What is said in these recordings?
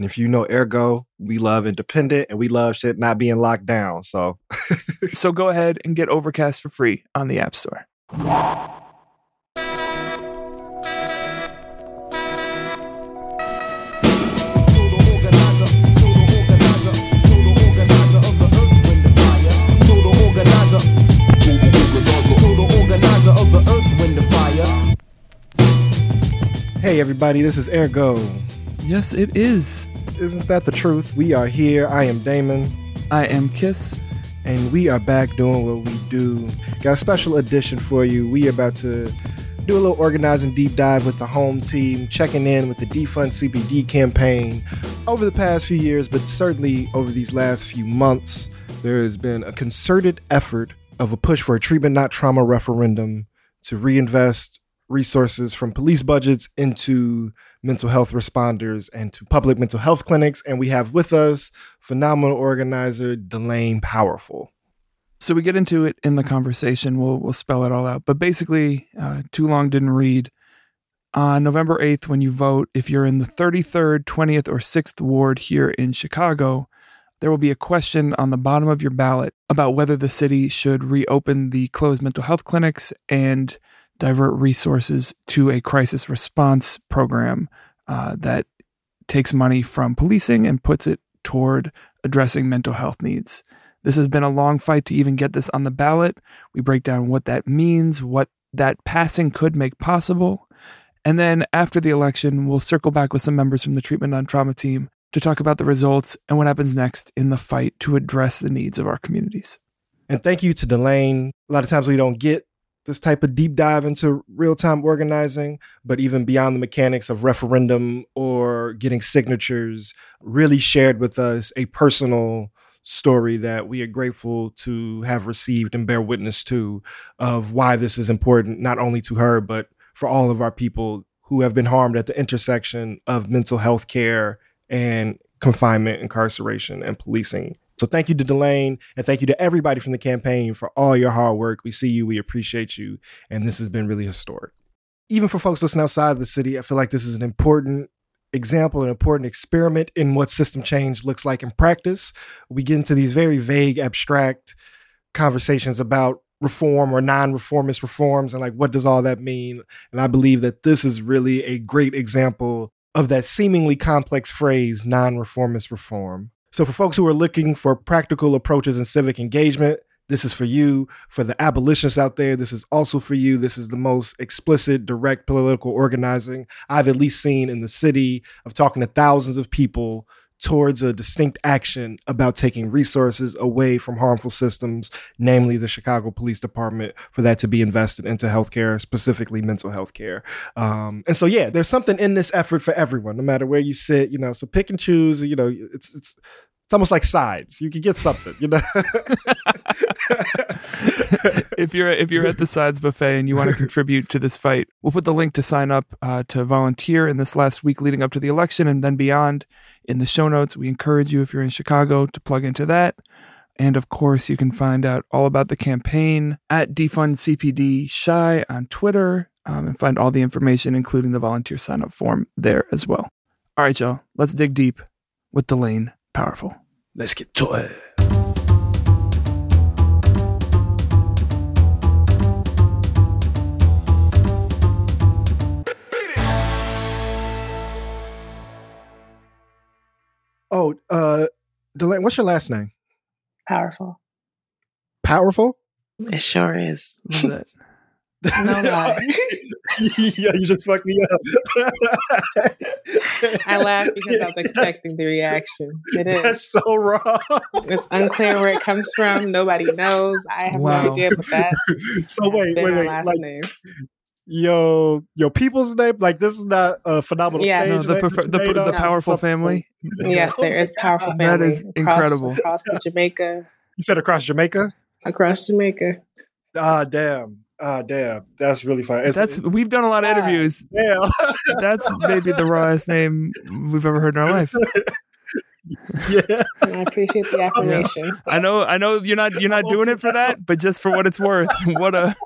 And if you know Ergo, we love independent and we love shit not being locked down. So So go ahead and get Overcast for free on the App Store. Hey everybody, this is Ergo. Yes, it is. Isn't that the truth? We are here. I am Damon. I am Kiss. and we are back doing what we do. Got a special edition for you. We are about to do a little organizing deep dive with the home team, checking in with the Defund CPD campaign over the past few years, but certainly over these last few months. There has been a concerted effort of a push for a treatment not trauma referendum to reinvest resources from police budgets into mental health responders and to public mental health clinics. And we have with us phenomenal organizer Delane Powerful. So we get into it in the conversation. We'll we'll spell it all out. But basically, uh, too long didn't read. On November eighth, when you vote, if you're in the thirty third, twentieth, or sixth ward here in Chicago, there will be a question on the bottom of your ballot about whether the city should reopen the closed mental health clinics and divert resources to a crisis response program uh, that takes money from policing and puts it toward addressing mental health needs. This has been a long fight to even get this on the ballot. We break down what that means, what that passing could make possible. And then after the election, we'll circle back with some members from the Treatment Not Trauma team to talk about the results and what happens next in the fight to address the needs of our communities. And thank you to Delane. A lot of times we don't get this type of deep dive into real time organizing, but even beyond the mechanics of referendum or getting signatures, really shared with us a personal story that we are grateful to have received and bear witness to of why this is important, not only to her, but for all of our people who have been harmed at the intersection of mental health care and confinement, incarceration, and policing. So thank you to Delane and thank you to everybody from the campaign for all your hard work. We see you, we appreciate you, and this has been really historic. Even for folks listening outside of the city, I feel like this is an important example, an important experiment in what system change looks like in practice. We get into these very vague, abstract conversations about reform or non-reformist reforms and like what does all that mean? And I believe that this is really a great example of that seemingly complex phrase, non-reformist reform. So for folks who are looking for practical approaches in civic engagement, this is for you. For the abolitionists out there, this is also for you. This is the most explicit, direct political organizing I've at least seen in the city of talking to thousands of people towards a distinct action about taking resources away from harmful systems, namely the Chicago Police Department, for that to be invested into healthcare, specifically mental health care. Um, and so, yeah, there's something in this effort for everyone, no matter where you sit. You know, so pick and choose. You know, it's it's it's almost like sides. You can get something. You know. if you're if you're at the sides buffet and you want to contribute to this fight, we'll put the link to sign up uh, to volunteer in this last week leading up to the election and then beyond in the show notes. We encourage you if you're in Chicago to plug into that. And of course, you can find out all about the campaign at Defund CPD Chi on Twitter um, and find all the information, including the volunteer sign up form, there as well. All right, y'all, let's dig deep with Delane Powerful. Let's get to it. Oh, uh, Delane, what's your last name? Powerful. Powerful? It sure is. No lie. yeah, you just fucked me up. I laughed because I was expecting the reaction. It is. That's so wrong. It's unclear where it comes from. Nobody knows. I have Wow. no idea what that so wait, been wait, our wait. last Like, name. Yo, yo, people's name. Like this is not a phenomenal Yes. stage. No, the, right, prefer- that the, the powerful Something family. Yes, there is powerful That family is across, incredible. across the Jamaica You said across Jamaica? across Jamaica. Ah, damn. Ah, damn. That's really funny. It's, That's we've done a lot of Yeah. interviews. yeah That's maybe the rawest name we've ever heard in our life. yeah. I appreciate the affirmation. I know, I know you're not you're not doing it for that, but just for what it's worth, what a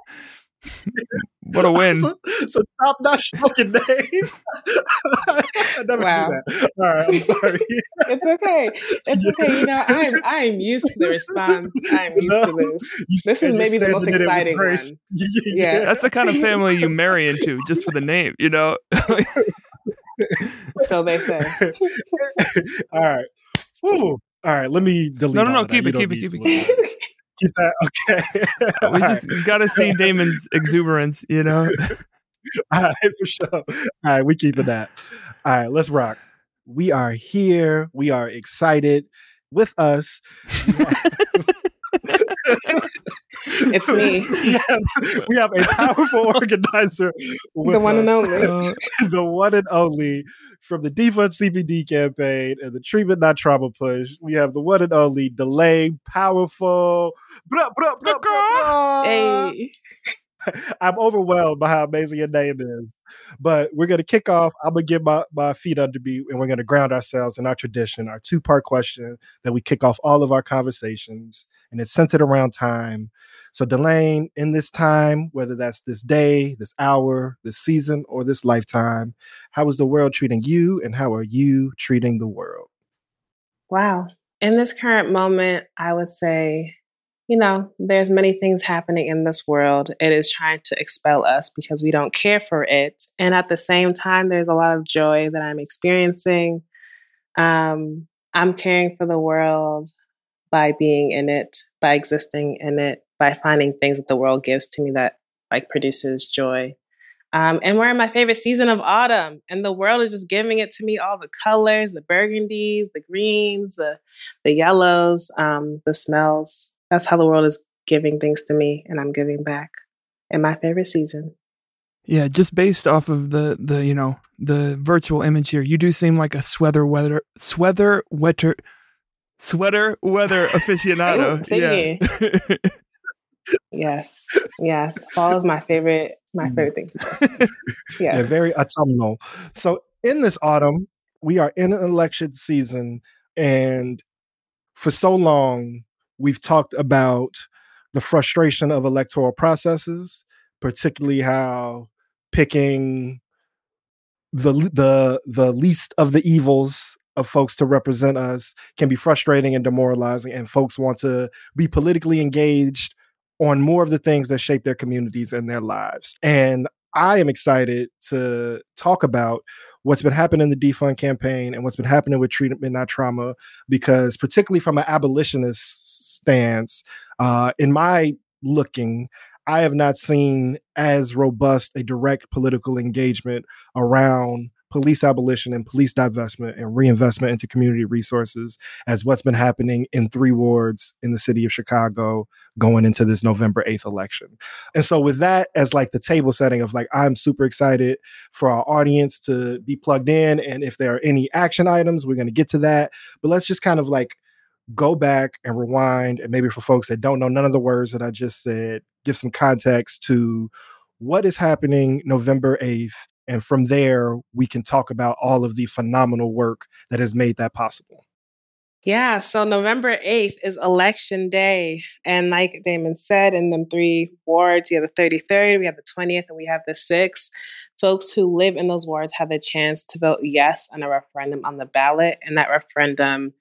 what a win. So, so top notch fucking name. I never Wow. knew that. All right, I'm sorry. It's okay. It's okay. You know, I'm I'm used to the response. I'm used to this. This is maybe the most said that it was exciting one. Yeah. Yeah. That's the kind of family you marry into just for the name, you know. So they say. All right. Whew. All right. Let me delete. No, no, no, of that. keep it, keep it, keep it, look at Keep that. Okay. we just got to see Damon's exuberance, you know. All right, for sure. All right, we keeping that. All right, let's rock. We are here. We are excited. With us, It's me. we have, we have a powerful organizer. With The one and only. Uh, the one and only from the Defund CPD campaign and the Treatment Not Trauma Push. We have the one and only Delane Powerful. Blah, blah, blah, blah, blah. Hey. I'm overwhelmed by how amazing your name is. But we're going to kick off. I'm going to get my, my feet under me and we're going to ground ourselves in our tradition, our two part question that we kick off all of our conversations. And it's centered around time. So, Delane, in this time, whether that's this day, this hour, this season, or this lifetime, how is the world treating you and how are you treating the world? Wow. In this current moment, I would say, you know, there's many things happening in this world. It is trying to expel us because we don't care for it. And at the same time, there's a lot of joy that I'm experiencing. Um, I'm caring for the world by being in it, by existing in it, by finding things that the world gives to me that like produces joy. Um, and we're in my favorite season of autumn, and the world is just giving it to me all the colors, the burgundies, the greens, the the yellows, um, the smells. That's how the world is giving things to me, and I'm giving back in my favorite season. yeah, just based off of the the you know the virtual image here, you do seem like a sweater weather sweater wetter sweater weather aficionado. Ooh, yeah. Yes, yes, fall is my favorite. My Mm. favorite thing for. Yeah, Yes, very autumnal. So in this autumn, we are in an election season, and for so long, we've talked about the frustration of electoral processes, particularly how picking the the the least of the evils of folks to represent us can be frustrating and demoralizing, and folks want to be politically engaged on more of the things that shape their communities and their lives. And I am excited to talk about what's been happening in the defund campaign and what's been happening with treatment not trauma, because particularly from an abolitionist stance, uh, in my looking, I have not seen as robust a direct political engagement around police abolition and police divestment and reinvestment into community resources as what's been happening in three wards in the city of Chicago going into this November 8th election. And so with that as like the table setting of like I'm super excited for our audience to be plugged in and if there are any action items we're going to get to that but let's just kind of like go back and rewind and maybe for folks that don't know none of the words that I just said give some context to what is happening November 8th and from there we can talk about all of the phenomenal work that has made that possible. Yeah, so November 8th is election day. And like Damon said, in them three wards, you have the 33rd, we have the 20th, and we have the 6th. Folks who live in those wards have the chance to vote yes on a referendum on the ballot. And that referendum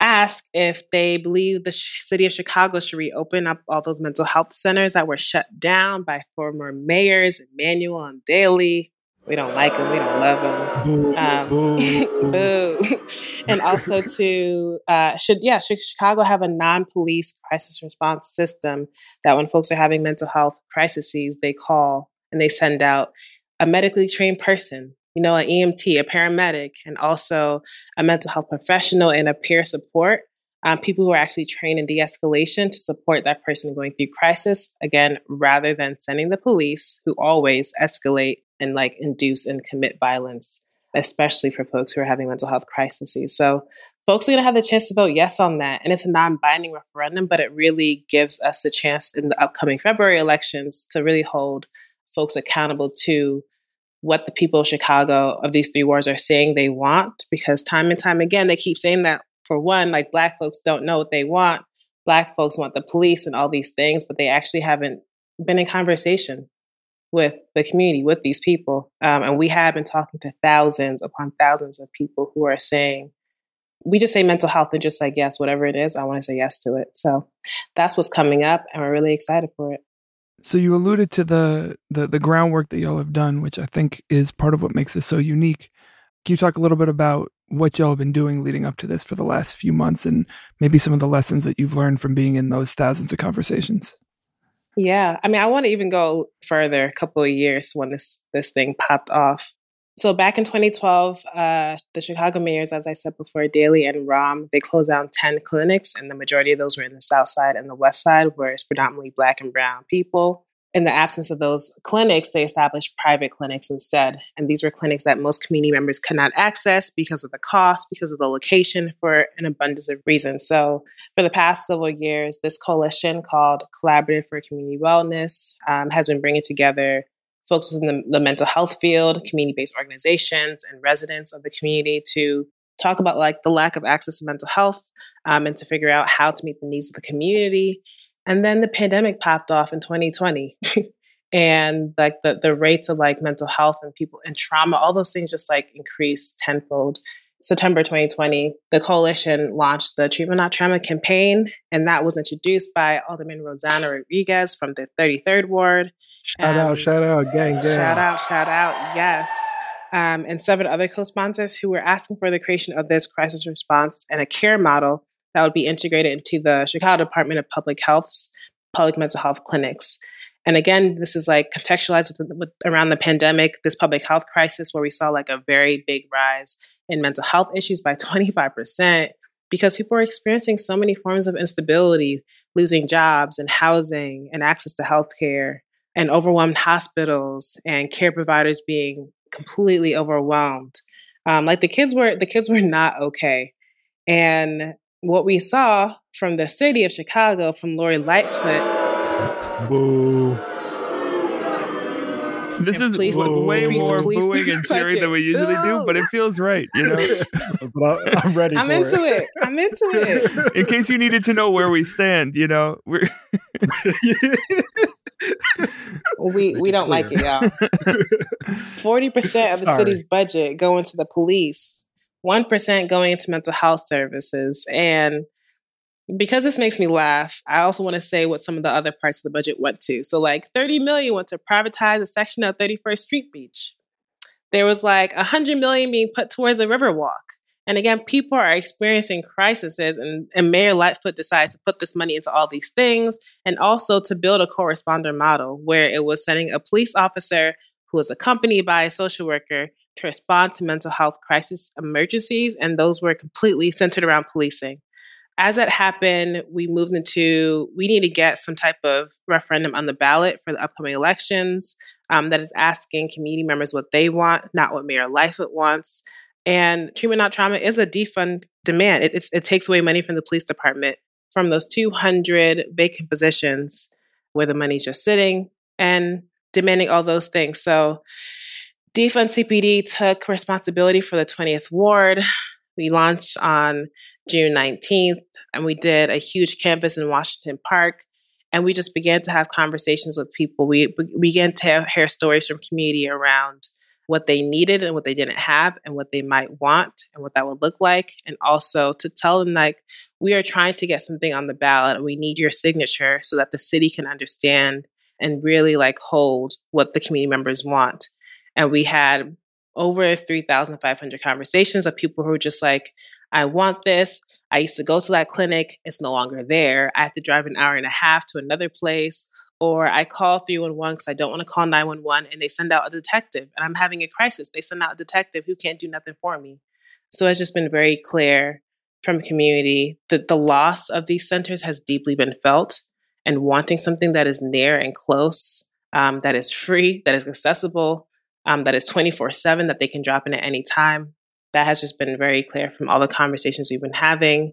asks if they believe the city of Chicago should reopen up all those mental health centers that were shut down by former mayors, Emanuel and Daley. We don't like them, we don't love them Boo, um, boo, boo. and also to uh, should yeah should Chicago have a non-police crisis response system that when folks are having mental health crises they call and they send out a medically trained person you know an EMT a paramedic and also a mental health professional and a peer support um, people who are actually trained in de-escalation to support that person going through crisis again rather than sending the police who always escalate and like induce and commit violence especially for folks who are having mental health crises. So folks are going to have the chance to vote yes on that. And it's a non binding referendum, but it really gives us the chance in the upcoming February elections to really hold folks accountable to what the people of Chicago of these three wards are saying they want. Because time and time again, they keep saying that, for one, like Black folks don't know what they want. Black folks want the police and all these things, but they actually haven't been in conversation with the community, with these people. Um, and we have been talking to thousands upon thousands of people who are saying, we just say mental health and just like, yes, whatever it is, I want to say yes to it. So that's what's coming up, and we're really excited for it. So you alluded to the, the the groundwork that y'all have done, which I think is part of what makes this so unique. Can you talk a little bit about what y'all have been doing leading up to this for the last few months and maybe some of the lessons that you've learned from being in those thousands of conversations? Yeah, I mean, I want to even go further, a couple of years when this this thing popped off. So back in 2012, uh, the Chicago mayors, as I said before, Daley and Rahm, they closed down 10 clinics, and the majority of those were in the South Side and the West Side, where it's predominantly Black and Brown people. In the absence of those clinics, they established private clinics instead. And these were clinics that most community members could not access because of the cost, because of the location, for an abundance of reasons. So, for the past several years, this coalition called Collaborative for Community Wellness um, has been bringing together folks in the, the mental health field, community based organizations, and residents of the community to talk about like the lack of access to mental health um, and to figure out how to meet the needs of the community. And then the pandemic popped off in 2020. and like the, the rates of like mental health and people and trauma, all those things just like increased tenfold. September 2020, the coalition launched the Treatment Not Trauma campaign, and that was introduced by Alderman Rossana Rodriguez from the 33rd Ward. Shout out, shout out, gang, gang. Shout out, shout out, yes. Um, and seven other co sponsors who were asking for the creation of this crisis response and a care model that would be integrated into the Chicago Department of Public Health's public mental health clinics. And again, this is like contextualized with, with, around the pandemic, this public health crisis, where we saw like a very big rise in mental health issues by 25% because people are experiencing so many forms of instability, losing jobs and housing and access to healthcare, and overwhelmed hospitals and care providers being completely overwhelmed. Um, like the kids were, the kids were not okay. And what we saw from the city of Chicago, from Lori Lightfoot. Boo. This is please- way please- more please booing and cheering than we usually do, but it feels right, you know. but I, I'm ready. I'm for into it. I'm into it. In case you needed to know where we stand, you know, we're We we it don't like it, y'all. Forty percent of the Sorry. city's budget going to the police, one percent going into mental health services, and because this makes me laugh, I also want to say what some of the other parts of the budget went to. So, like, thirty million went to privatize a section of Thirty First Street Beach. There was like a hundred million being put towards a Riverwalk. And again, people are experiencing crises, and, and Mayor Lightfoot decided to put this money into all these things and also to build a corresponder model where it was sending a police officer who was accompanied by a social worker to respond to mental health crisis emergencies, and those were completely centered around policing. As that happened, we moved into we need to get some type of referendum on the ballot for the upcoming elections um, that is asking community members what they want, not what Mayor Lightfoot wants. And treatment not trauma is a defund demand. It, it takes away money from the police department from those 200 vacant positions where the money's just sitting and demanding all those things. So defund CPD took responsibility for the 20th ward. We launched on June 19th and we did a huge canvas in Washington Park. And we just began to have conversations with people. We, we began to hear stories from community around what they needed and what they didn't have and what they might want and what that would look like. And also to tell them, like, we are trying to get something on the ballot and we need your signature so that the city can understand and really like hold what the community members want. And we had over 3,500 conversations of people who were just like, I want this. I used to go to that clinic. It's no longer there. I have to drive an hour and a half to another place. Or I call 311 because I don't want to call 911 and they send out a detective and I'm having a crisis. They send out a detective who can't do nothing for me. So it's just been very clear from the community that the loss of these centers has deeply been felt and wanting something that is near and close, um, that is free, that is accessible, um, that is 24 7, that they can drop in at any time. That has just been very clear from all the conversations we've been having.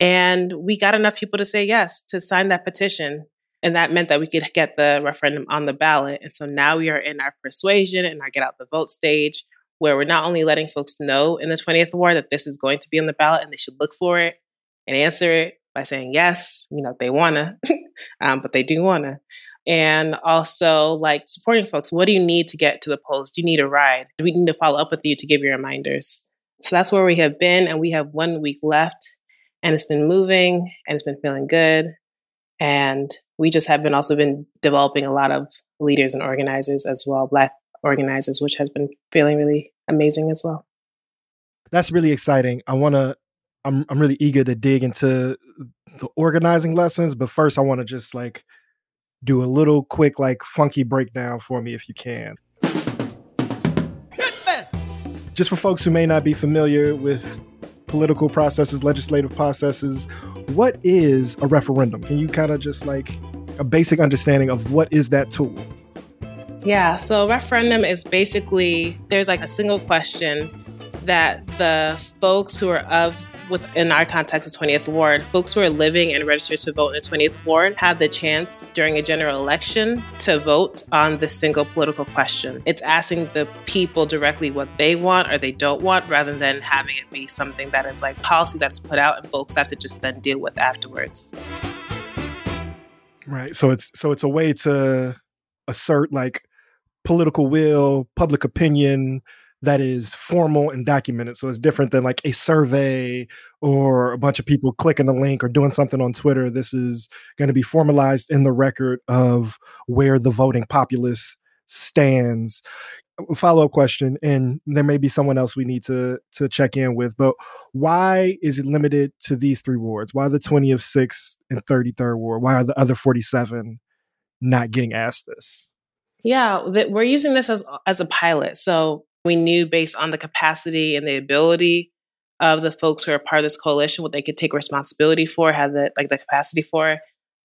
And we got enough people to say yes to sign that petition. And that meant that we could get the referendum on the ballot. And so now we are in our persuasion and our get out the vote stage, where we're not only letting folks know in the 20th ward that this is going to be on the ballot and they should look for it and answer it by saying yes, you know, they wanna, um, but they do wanna. And also like supporting folks. What do you need to get to the polls? Do you need a ride? Do we need to follow up with you to give you reminders? So that's where we have been, and we have one week left, and it's been moving and it's been feeling good. And we just have been also been developing a lot of leaders and organizers as well, black organizers, which has been feeling really amazing as well. That's really exciting. I want to I'm I'm really eager to dig into the organizing lessons, but first I want to just like do a little quick like funky breakdown for me if you can. Just for folks who may not be familiar with political processes, legislative processes, what is a referendum? Can you kind of just like a basic understanding of what is that tool? Yeah, so referendum is basically there's like a single question that the folks who are of within our context, the 20th ward, folks who are living and registered to vote in the 20th ward have the chance during a general election to vote on the single political question. It's asking the people directly what they want or they don't want rather than having it be something that is like policy that's put out and folks have to just then deal with afterwards. Right. So it's so it's a way to assert like political will, public opinion, that is formal and documented. So it's different than like a survey or a bunch of people clicking a link or doing something on Twitter. This is going to be formalized in the record of where the voting populace stands. Follow up question, and there may be someone else we need to to check in with, but why is it limited to these three wards? Why the 20th, 6th, and 33rd ward? Why are the other 47 not getting asked this? Yeah, we're using this as as a pilot. So we knew based on the capacity and the ability of the folks who are part of this coalition, what they could take responsibility for, have the like the capacity for,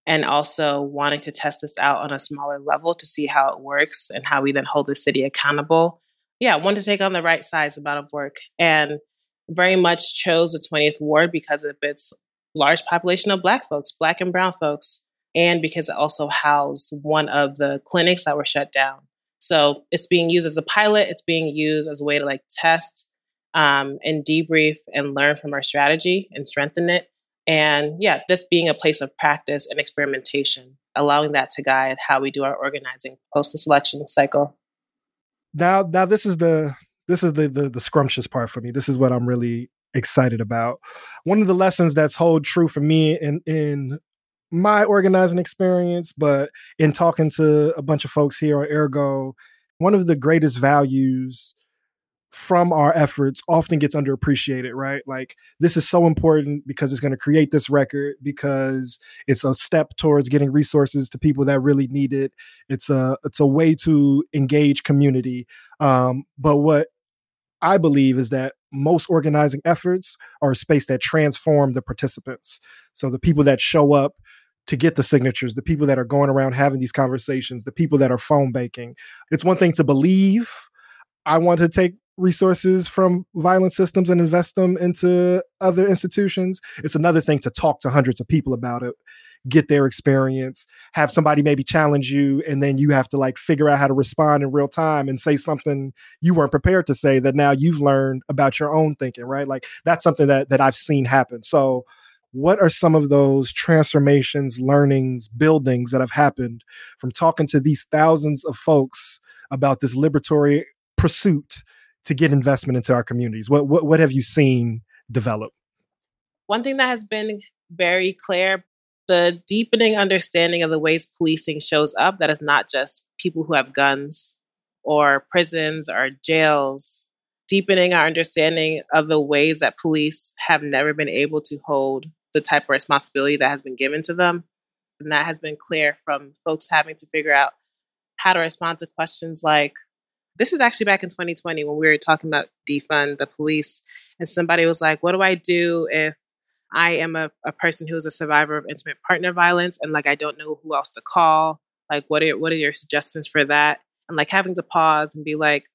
and also wanting to test this out on a smaller level to see how it works and how we then hold the city accountable. Yeah, wanted to take on the right size amount of work and very much chose the 20th ward because of its large population of black folks, black and brown folks, and because it also housed one of the clinics that were shut down. So it's being used as a pilot. It's being used as a way to like test um, and debrief and learn from our strategy and strengthen it. And yeah, this being a place of practice and experimentation, allowing that to guide how we do our organizing post the selection cycle. Now, now this is the this is the, the the scrumptious part for me. This is what I'm really excited about. One of the lessons that's hold true for me in in my organizing experience, but in talking to a bunch of folks here at Ergo, one of the greatest values from our efforts often gets underappreciated, right? Like this is so important because it's going to create this record because it's a step towards getting resources to people that really need it. It's a it's a way to engage community. Um, but what I believe is that most organizing efforts are a space that transform the participants. So the people that show up to get the signatures, the people that are going around having these conversations, the people that are phone banking. It's one thing to believe I want to take resources from violent systems and invest them into other institutions. It's another thing to talk to hundreds of people about it, get their experience, have somebody maybe challenge you, and then you have to like figure out how to respond in real time and say something you weren't prepared to say that now you've learned about your own thinking, right? Like that's something that that I've seen happen. So what are some of those transformations, learnings, buildings that have happened from talking to these thousands of folks about this liberatory pursuit to get investment into our communities? What what, what have you seen develop? One thing that has been very clear the deepening understanding of the ways policing shows up that is not just people who have guns or prisons or jails deepening our understanding of the ways that police have never been able to hold the type of responsibility that has been given to them. And that has been clear from folks having to figure out how to respond to questions like this is actually back in 2020 when we were talking about defund the police. And somebody was like, What do I do if I am a, a person who is a survivor of intimate partner violence and like I don't know who else to call? Like, what are what are your suggestions for that? And like having to pause and be like,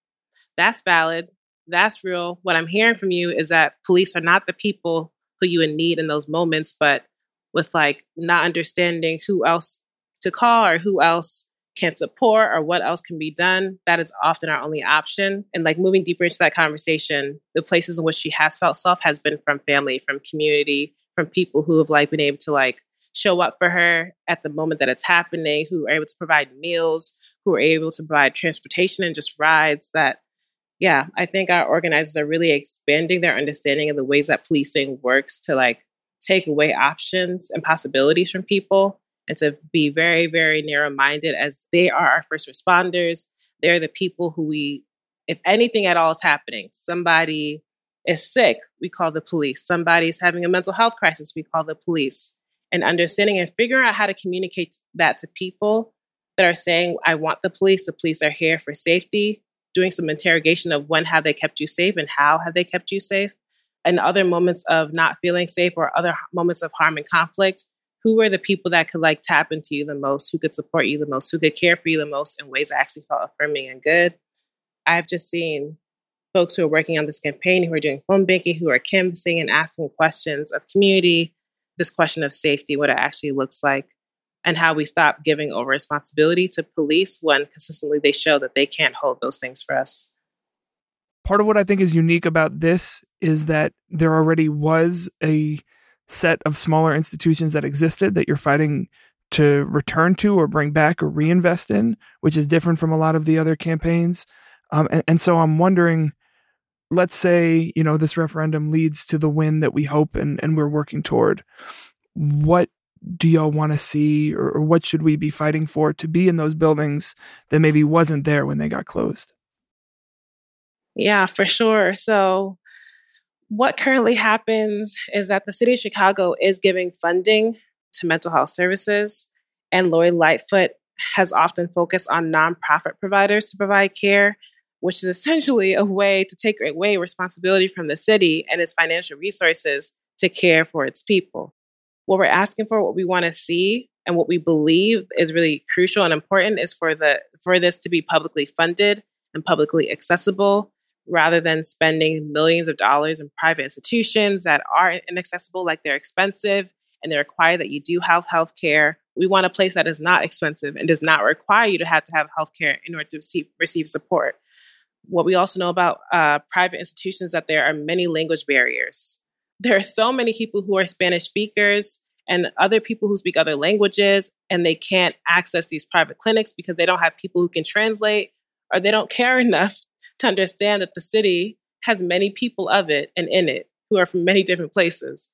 that's valid. that's real. What I'm hearing from you is that police are not the people who you in need in those moments, but with like not understanding who else to call or who else can support or what else can be done, that is often our only option. And like moving deeper into that conversation, the places in which she has felt self has been from family, from community, from people who have like been able to like show up for her at the moment that it's happening, who are able to provide meals, who are able to provide transportation and just rides that yeah, I think our organizers are really expanding their understanding of the ways that policing works to like take away options and possibilities from people and to be very, very narrow minded as they are our first responders. They're the people who we, if anything at all is happening, somebody is sick, we call the police. Somebody's having a mental health crisis, we call the police. And understanding and figuring out how to communicate that to people that are saying, I want the police, the police are here for safety, doing some interrogation of when have they kept you safe and how have they kept you safe. And other moments of not feeling safe or other moments of harm and conflict, who were the people that could like tap into you the most, who could support you the most, who could care for you the most in ways that actually felt affirming and good. I've just seen folks who are working on this campaign, who are doing phone banking, who are canvassing and asking questions of community, this question of safety, what it actually looks like, and how we stop giving over responsibility to police when consistently they show that they can't hold those things for us. Part of what I think is unique about this is that there already was a set of smaller institutions that existed that you're fighting to return to or bring back or reinvest in, which is different from a lot of the other campaigns. Um, and, and so I'm wondering, let's say, you know, this referendum leads to the win that we hope and, and we're working toward. What do y'all want to see or, or what should we be fighting for to be in those buildings that maybe wasn't there when they got closed? Yeah, for sure. So what currently happens is that the city of Chicago is giving funding to mental health services, and Lori Lightfoot has often focused on nonprofit providers to provide care, which is essentially a way to take away responsibility from the city and its financial resources to care for its people. What we're asking for, what we want to see, and what we believe is really crucial and important is for the for this to be publicly funded and publicly accessible rather than spending millions of dollars in private institutions that are inaccessible, like they're expensive and they require that you do have health care. We want a place that is not expensive and does not require you to have to have health care in order to receive, receive support. What we also know about uh, private institutions that there are many language barriers. There are so many people who are Spanish speakers and other people who speak other languages, and they can't access these private clinics because they don't have people who can translate or they don't care enough to understand that the city has many people of it and in it who are from many different places.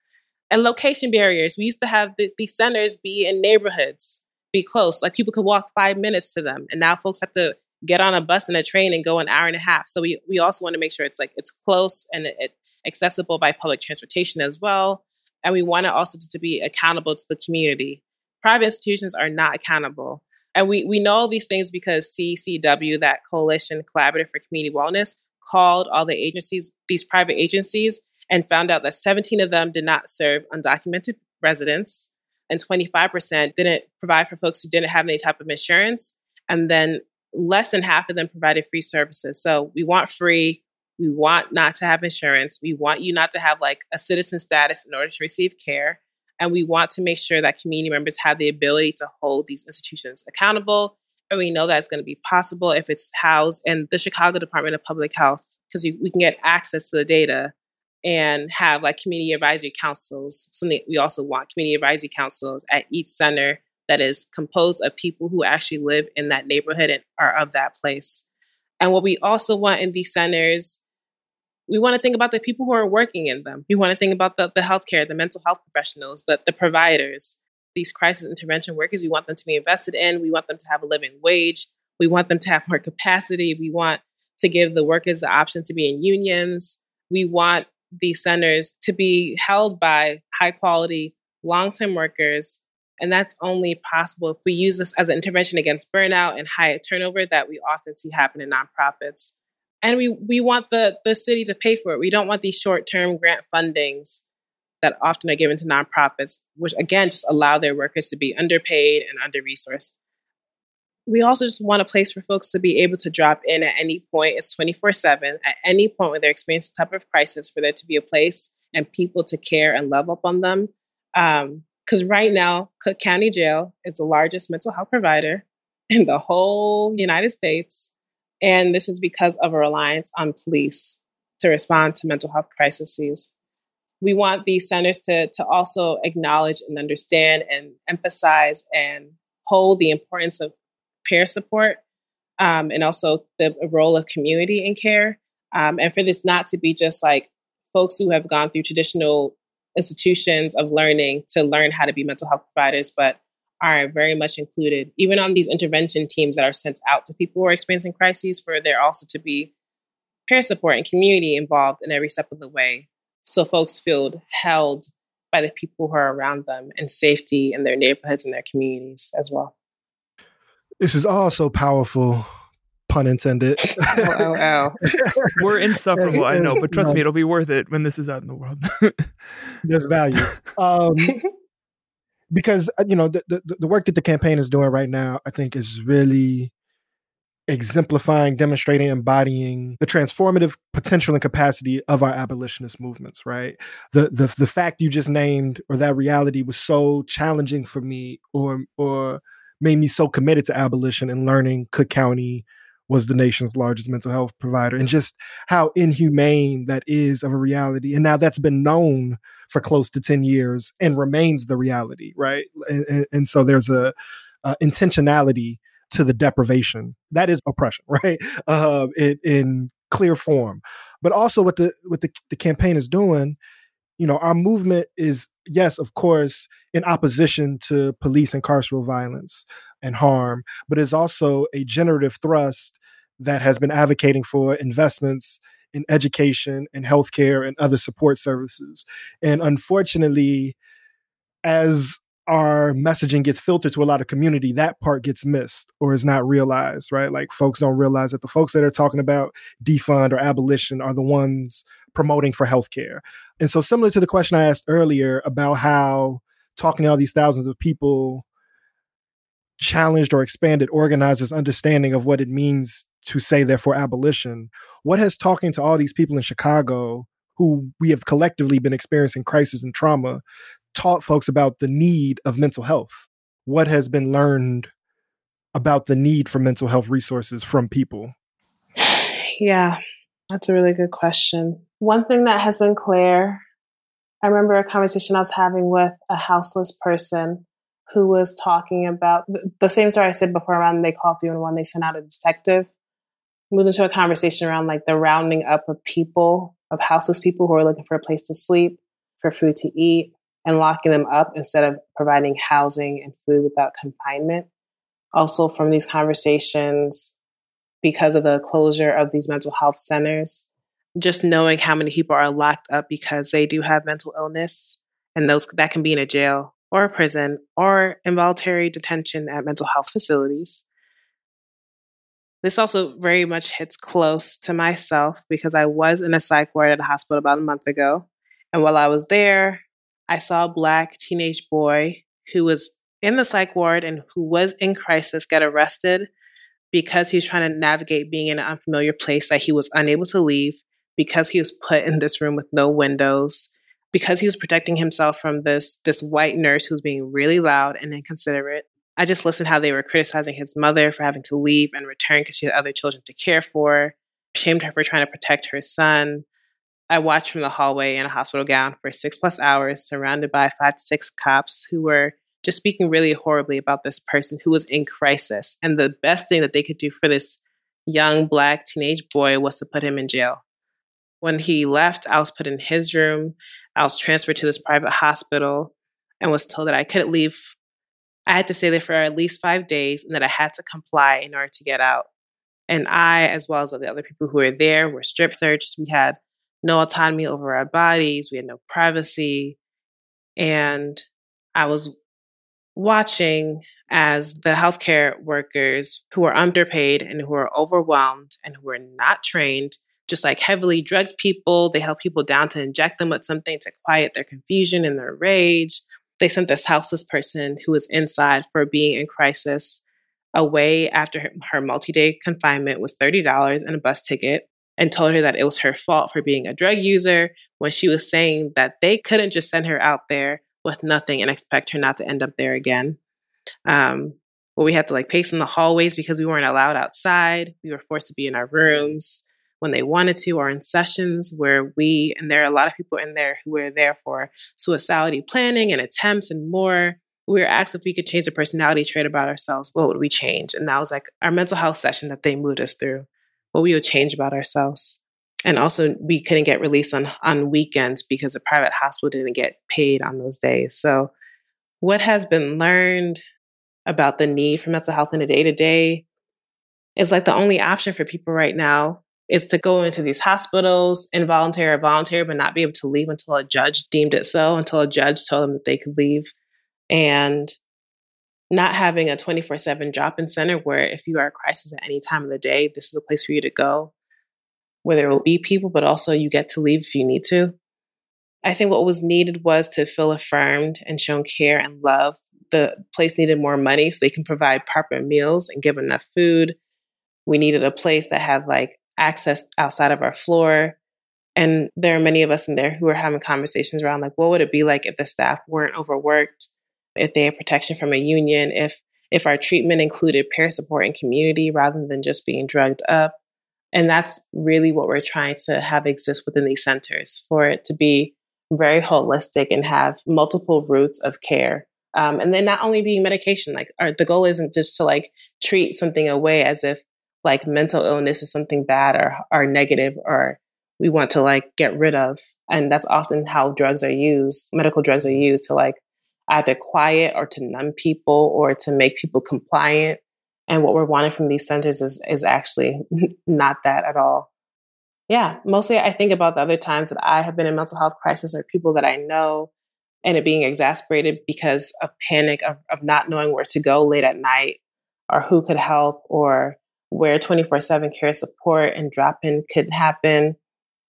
And location barriers. We used to have the, these centers be in neighborhoods, be close. Like people could walk five minutes to them. And now folks have to get on a bus and a train and go an hour and a half. So we, we also want to make sure it's like it's close and it, it accessible by public transportation as well. And we want it also to, to be accountable to the community. Private institutions are not accountable. And we, we know these things because CCW, that Coalition Collaborative for Community Wellness, called all the agencies, these private agencies, and found out that 17 of them did not serve undocumented residents, and 25% didn't provide for folks who didn't have any type of insurance. And then less than half of them provided free services. So we want free, we want not to have insurance, we want you not to have like a citizen status in order to receive care. And we want to make sure that community members have the ability to hold these institutions accountable. And we know that it's going to be possible if it's housed in the Chicago Department of Public Health, because we can get access to the data and have like community advisory councils. Something we also want community advisory councils at each center that is composed of people who actually live in that neighborhood and are of that place. And what we also want in these centers we want to think about the people who are working in them. We want to think about the, the healthcare, the mental health professionals, the, the providers, these crisis intervention workers. We want them to be invested in. We want them to have a living wage. We want them to have more capacity. We want to give the workers the option to be in unions. We want these centers to be held by high quality, long term workers. And that's only possible if we use this as an intervention against burnout and high turnover that we often see happen in nonprofits and we we want the the city to pay for it. We don't want these short term grant fundings that often are given to nonprofits, which again just allow their workers to be underpaid and under resourced. we also just want a place for folks to be able to drop in at any point. It's 24 7. At any point when they're experiencing some type of crisis, for there to be a place and people to care and love up on them. Because um, right now, Cook County Jail is the largest mental health provider in the whole United States. And this is because of a reliance on police to respond to mental health crises. We want these centers to, to also acknowledge and understand and emphasize and hold the importance of peer support um, and also the role of community in care. Um, and for this not to be just like folks who have gone through traditional institutions of learning to learn how to be mental health providers, but are very much included, even on these intervention teams that are sent out to people who are experiencing crises, for there also to be peer support and community involved in every step of the way. So folks feel held by the people who are around them and safety in their neighborhoods and their communities as well. This is all so powerful, pun intended. Oh, oh, oh. We're insufferable, I know, but trust me, it'll be worth it when this is out in the world. There's value. Um, because, uh, you know, the, the, the work that the campaign is doing right now, I think is really exemplifying, demonstrating, embodying the transformative potential and capacity of our abolitionist movements, right? The the the fact you just named or that reality was so challenging for me or or made me so committed to abolition and learning Cook County was the nation's largest mental health provider and just how inhumane that is of a reality. And now that's been known for close to 10 years and remains the reality, right? And, and, so there's a, a intentionality to the deprivation. That is oppression, right? Uh, in, in clear form. But also what the what the, the campaign is doing, you know, our movement is yes, of course, in opposition to police and carceral violence and harm, but is also a generative thrust that has been advocating for investments in education and healthcare and other support services. And unfortunately, as our messaging gets filtered to a lot of community, that part gets missed or is not realized, right? Like folks don't realize that the folks that are talking about defund or abolition are the ones promoting for healthcare. And so, similar to the question I asked earlier about how talking to all these thousands of people challenged or expanded organizers' understanding of what it means to say, therefore, abolition, what has talking to all these people in Chicago who we have collectively been experiencing crisis and trauma taught folks about the need of mental health? What has been learned about the need for mental health resources from people? Yeah, that's a really good question. One thing that has been clear I remember a conversation I was having with a houseless person who was talking about the same story I said before around they called 311, they sent out a detective. Moved into a conversation around like the rounding up of people, of houseless people who are looking for a place to sleep, for food to eat, and locking them up instead of providing housing and food without confinement. Also, from these conversations, because of the closure of these mental health centers, just knowing how many people are locked up because they do have mental illness, and those that can be in a jail or a prison or involuntary detention at mental health facilities. This also very much hits close to myself because I was in a psych ward at a hospital about a month ago. And while I was there, I saw a black teenage boy who was in the psych ward and who was in crisis get arrested because he was trying to navigate being in an unfamiliar place that he was unable to leave because he was put in this room with no windows because he was protecting himself from this this white nurse who was being really loud and inconsiderate i just listened how they were criticizing his mother for having to leave and return because she had other children to care for shamed her for trying to protect her son I watched from the hallway in a hospital gown for six plus hours, surrounded by five to six cops who were just speaking really horribly about this person who was in crisis. And the best thing that they could do for this young black teenage boy was to put him in jail. When he left, I was put in his room. I was transferred to this private hospital and was told that I couldn't leave. I had to stay there for at least five days and that I had to comply in order to get out. And I, as well as the other people who were there, were strip searched. We had no autonomy over our bodies, we had no privacy. And I was watching as the healthcare workers who are underpaid and who are overwhelmed and who are not trained, just like heavily drugged people, they held people down to inject them with something to quiet their confusion and their rage. They sent this houseless person who was inside for being in crisis away after her, her multi day confinement with $30 and a bus ticket and told her that it was her fault for being a drug user when she was saying that they couldn't just send her out there with nothing and expect her not to end up there again. Um, where we had to like pace in the hallways because we weren't allowed outside. We were forced to be in our rooms when they wanted to, or in sessions where we, and there are a lot of people in there who were there for suicidality planning and attempts and more. We were asked if we could change a personality trait about ourselves. What would we change? And that was like our mental health session that they moved us through what we would change about ourselves. And also, we couldn't get released on, on weekends because the private hospital didn't get paid on those days. So, what has been learned about the need for mental health in the day to day is like the only option for people right now is to go into these hospitals, involuntary or voluntary, but not be able to leave until a judge deemed it so, until a judge told them that they could leave. And not having a 24 7 drop in center where if you are a crisis at any time of the day, this is a place for you to go, where there will be people, but also you get to leave if you need to. I think what was needed was to feel affirmed and shown care and love. The place needed more money so they can provide proper meals and give enough food. We needed a place that had like access outside of our floor. And there are many of us in there who are having conversations around like, what would it be like if the staff weren't overworked? if they had protection from a union, if if our treatment included peer support and community rather than just being drugged up. And that's really what we're trying to have exist within these centers for it to be very holistic and have multiple routes of care. Um, and then not only being medication, like our, the goal isn't just to like treat something away as if like mental illness is something bad or, or negative or we want to like get rid of. And that's often how drugs are used, medical drugs are used to like either quiet or to numb people or to make people compliant. And what we're wanting from these centers is, is actually not that at all. Yeah, mostly I think about the other times that I have been in mental health crisis or people that I know and it being exasperated because of panic of, of not knowing where to go late at night or who could help or where 24 7 care support and drop in could happen,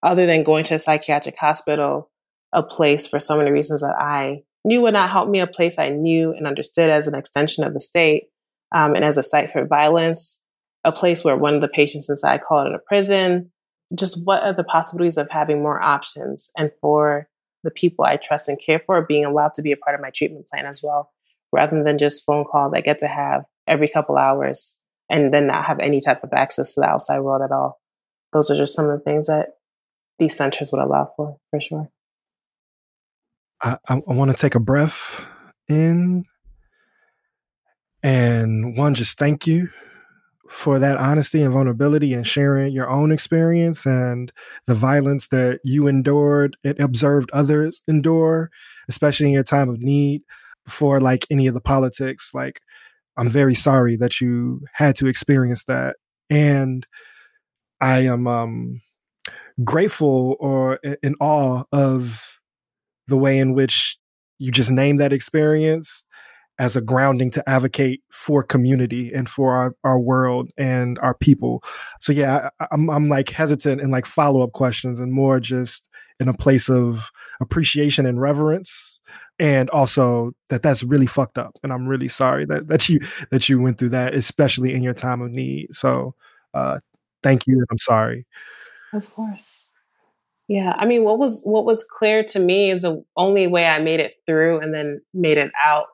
other than going to a psychiatric hospital, a place for so many reasons that I knew would not help me, a place I knew and understood as an extension of the state um, and as a site for violence, a place where one of the patients inside called it a prison. Just what are the possibilities of having more options and for the people I trust and care for being allowed to be a part of my treatment plan as well, rather than just phone calls I get to have every couple hours and then not have any type of access to the outside world at all. Those are just some of the things that these centers would allow for, for sure. I, I, want to take a breath in and one, just thank you for that honesty and vulnerability and sharing your own experience and the violence that you endured and observed others endure, especially in your time of need for like any of the politics. Like, I'm very sorry that you had to experience that. And I am um, grateful or in awe of the way in which you just name that experience as a grounding to advocate for community and for our, our world and our people. So yeah, I, I'm I'm like hesitant in like follow up questions and more just in a place of appreciation and reverence and also that that's really fucked up and i'm really sorry that that you that you went through that especially in your time of need. So uh thank you i'm sorry. Of course. Yeah, I mean, what was what was clear to me is the only way I made it through and then made it out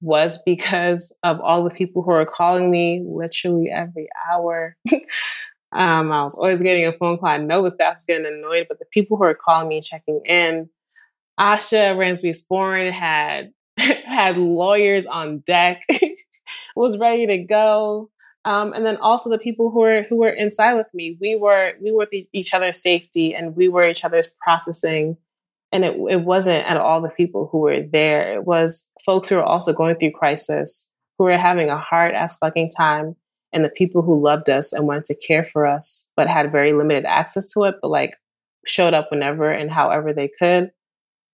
was because of all the people who were calling me literally every hour. um, I was always getting a phone call. I know the staff was getting annoyed, but the people who were calling me and checking in, Asha Ransby Sporn had had lawyers on deck, was ready to go. Um, and then also the people who were who were inside with me. We were we were each other's safety, and we were each other's processing. And it it wasn't at all the people who were there. It was folks who were also going through crisis, who were having a hard ass fucking time, and the people who loved us and wanted to care for us, but had very limited access to it, but like showed up whenever and however they could.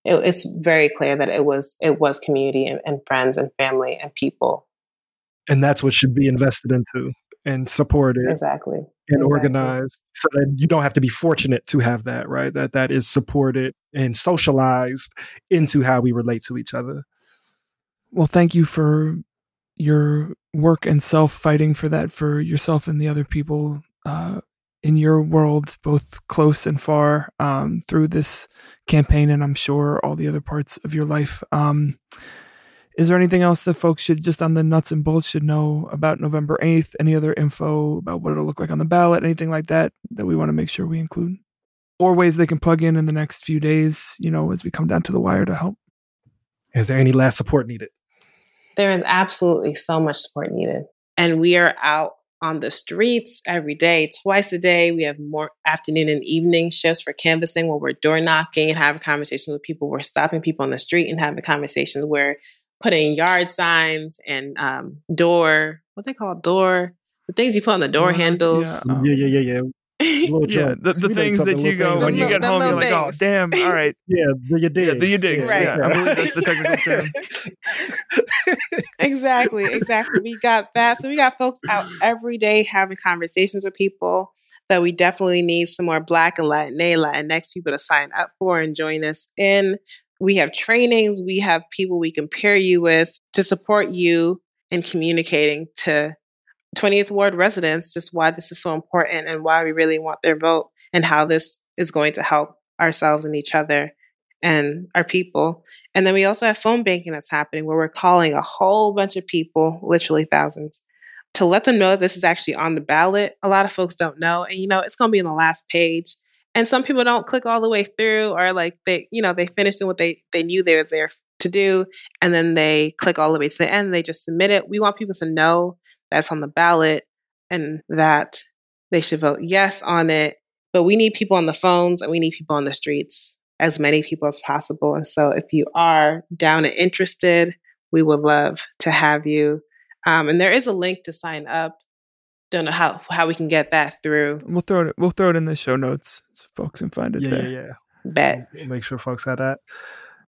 It, it's very clear that it was it was community and, and friends and family and people and that's what should be invested into and supported exactly and exactly. organized so that you don't have to be fortunate to have that right that that is supported and socialized into how we relate to each other well thank you for your work and self fighting for that for yourself and the other people uh, in your world, both close and far, um, through this campaign, and I'm sure all the other parts of your life. Um, is there anything else that folks should just on the nuts and bolts should know about November 8th? Any other info about what it'll look like on the ballot? Anything like that that we want to make sure we include? Or ways they can plug in in the next few days, you know, as we come down to the wire to help? Is there any last support needed? There is absolutely so much support needed. And we are out on the streets every day, twice a day. We have more afternoon and evening shifts for canvassing where we're door knocking and having conversations with people. We're stopping people on the street and having conversations. We're putting yard signs and um, door, what they call door, the things you put on the door handles. Yeah, um, yeah, yeah, yeah, yeah. The, the things that you go things. when you get home, you're like, oh, damn, all right. Yeah, the you digs. Yeah, the you digs. Right. Yeah, I believe that's the technical term. exactly, exactly. We got that. So we got folks out every day having conversations with people that we definitely need some more Black and Latina, Latinx people to sign up for and join us in. We have trainings. We have people we can pair you with to support you in communicating to 20th Ward residents just why this is so important and why we really want their vote and how this is going to help ourselves and each other and our people. And then we also have phone banking that's happening where we're calling a whole bunch of people, literally thousands, to let them know that this is actually on the ballot. A lot of folks don't know. And, you know, it's going to be on the last page. And some people don't click all the way through or like they, you know, they finished doing what they, they knew they was there to do. And then they click all the way to the end. They just submit it. We want people to know that's on the ballot and that they should vote yes on it. But we need people on the phones and we need people on the streets, as many people as possible. And so if you are down and interested, we would love to have you. Um, and there is a link to sign up. Don't know how, how we can get that through. We'll throw it. We'll throw it in the show notes so folks can find it Yeah, there. yeah, yeah. Bet. We'll make sure folks have that.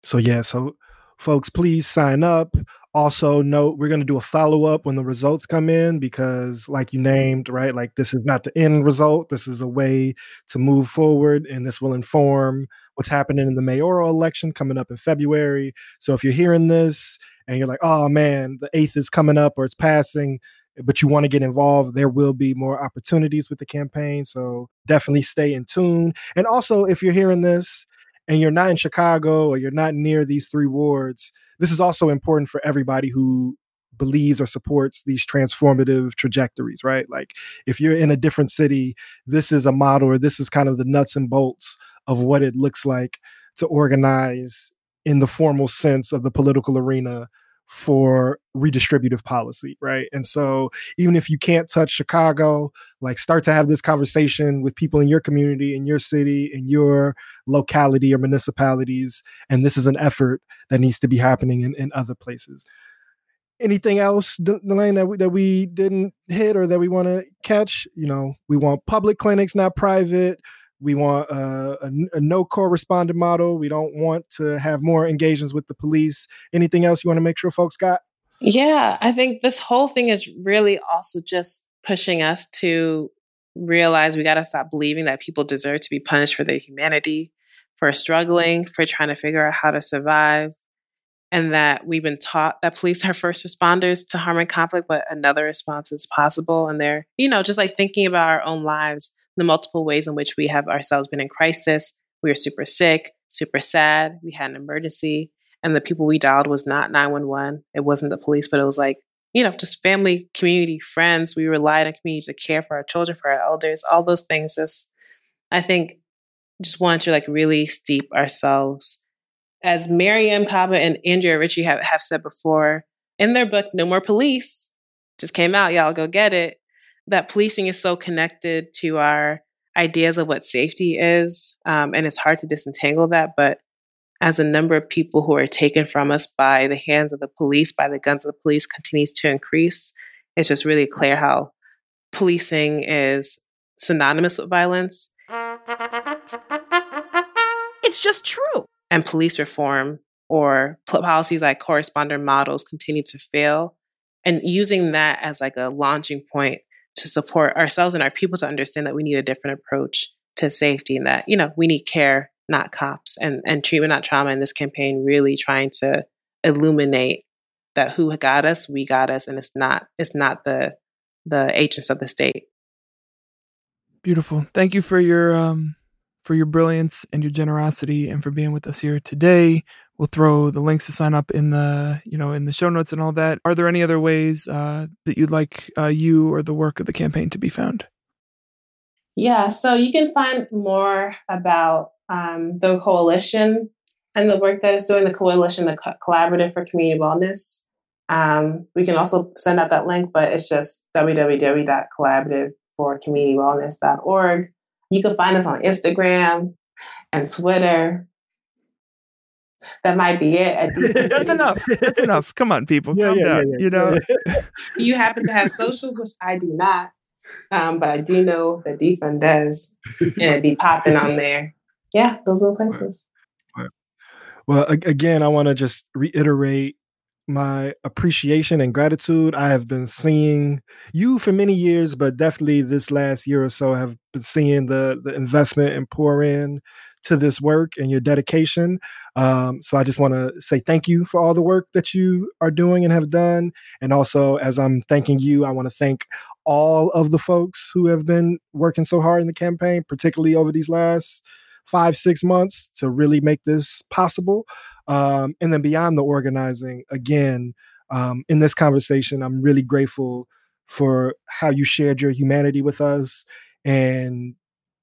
So yeah, so folks, please sign up. Also, note we're going to do a follow up when the results come in because, like you named, right, like this is not the end result. This is a way to move forward, and this will inform what's happening in the mayoral election coming up in February. So if you're hearing this and you're like, oh man, the eighth is coming up or it's passing, but you want to get involved, there will be more opportunities with the campaign. So definitely stay in tune. And also, if you're hearing this and you're not in Chicago or you're not near these three wards, this is also important for everybody who believes or supports these transformative trajectories, right? Like if you're in a different city, this is a model or this is kind of the nuts and bolts of what it looks like to organize in the formal sense of the political arena for redistributive policy, right? And so even if you can't touch Chicago, like start to have this conversation with people in your community, in your city, in your locality or municipalities. And this is an effort that needs to be happening in, in other places. Anything else, Delane, that we, that we didn't hit or that we want to catch? You know, we want public clinics, not private. We want uh, a, a no co-responder model. We don't want to have more engagements with the police. Anything else you want to make sure folks got? Yeah, I think this whole thing is really also just pushing us to realize we got to stop believing that people deserve to be punished for their humanity, for struggling, for trying to figure out how to survive, and that we've been taught that police are first responders to harm and conflict, but another response is possible. And they're, you know, just like thinking about our own lives, the multiple ways in which we have ourselves been in crisis. We were super sick, super sad. We had an emergency and the people we dialed was not 911 it wasn't the police but it was like you know just family community friends we relied on community to care for our children for our elders all those things just i think just want to like really steep ourselves as Mariame Kaba and Andrea Ritchie have, have said before in their book No More Police just came out y'all go get it that policing is so connected to our ideas of what safety is um, and it's hard to disentangle that but as the number of people who are taken from us by the hands of the police, by the guns of the police, continues to increase, it's just really clear how policing is synonymous with violence. It's just true. And police reform or policies like co-responder models continue to fail. And using that as like a launching point to support ourselves and our people to understand that we need a different approach to safety and that, you know, we need care not cops and, and treatment not trauma in this campaign really trying to illuminate that who got us, we got us, and it's not it's not the the agents of the state. Beautiful. Thank you for your um for your brilliance and your generosity and for being with us here today. We'll throw the links to sign up in the you know in the show notes and all that. Are there any other ways uh, that you'd like uh, you or the work of the campaign to be found? Yeah, so you can find more about um, the coalition and the work that is doing the coalition, the Co- Collaborative for Community Wellness. Um, we can also send out that link, but it's just www.collaborativeforcommunitywellness.org. You can find us on Instagram and Twitter. That might be it. At That's enough. That's enough. Come on, people. Yeah, Calm yeah, yeah, down. yeah, you know, yeah. You happen to have socials, which I do not. Um, but I do know that Defund does, and it'd be popping on there. Yeah, those little places. Well, again, I want to just reiterate my appreciation and gratitude. I have been seeing you for many years, but definitely this last year or so, have been seeing the the investment and pour in to this work and your dedication. Um, so I just want to say thank you for all the work that you are doing and have done. And also, as I'm thanking you, I want to thank all of the folks who have been working so hard in the campaign, particularly over these last five, six months to really make this possible. Um, and then beyond the organizing, again, um, in this conversation, I'm really grateful for how you shared your humanity with us and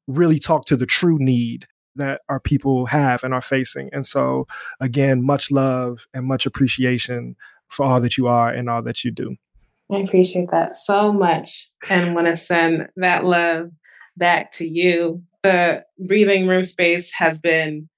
really talk to the true need that our people have and are facing. And so, again, much love and much appreciation for all that you are and all that you do. I appreciate that so much and want to send that love back to you. The breathing room space has been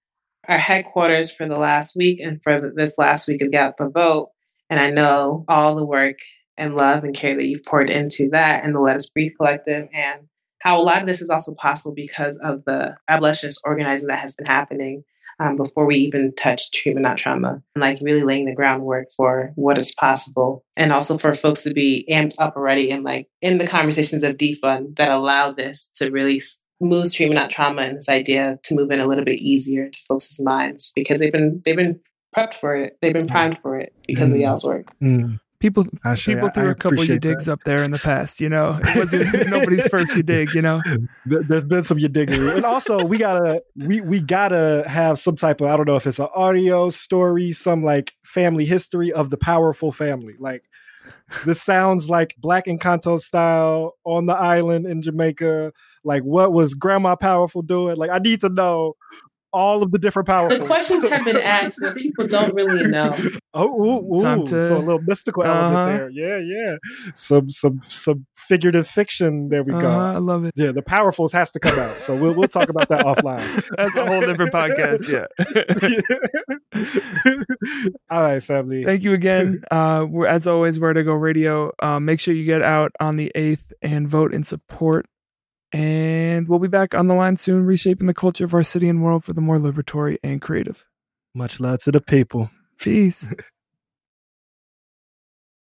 our headquarters for the last week and for this last week of Get the Vote. And I know all the work and love and care that you've poured into that and the Let Us Breathe Collective and how a lot of this is also possible because of the abolitionist organizing that has been happening um, before we even touch treatment, not trauma, and like really laying the groundwork for what is possible. And also for folks to be amped up already and like in the conversations of defund that allow this to really move treatment, not trauma, and this idea to move in a little bit easier to folks' minds because they've been they've been prepped for it, they've been primed for it because of Mm. y'all's work. Mm, people I say, people threw I a couple you digs up there in the past. You know, it wasn't nobody's first you dig. You know, There- There's been some you diggery, and also we gotta we we gotta have some type of I don't know if it's an audio story, some like family history of the powerful family. Like this sounds like Black and Encanto style on the island in Jamaica. Like what was Grandma Powerful doing? Like I need to know all of the different powerful. The questions have been asked that people don't really know. Oh, ooh, ooh. To- so a little mystical Uh-huh. element there. Yeah, yeah. Some some some figurative fiction. There we uh, go. I love it. Yeah, the powerfuls has to come out. So we'll we'll talk about that offline. That's a whole different podcast. Yeah. All right, family. Thank you again. Uh, we're, as always, Where to Go Radio. Uh, make sure you get out on the 8th and vote in support. And we'll be back on the line soon, reshaping the culture of our city and world for the more liberatory and creative. Much love to the people. Peace.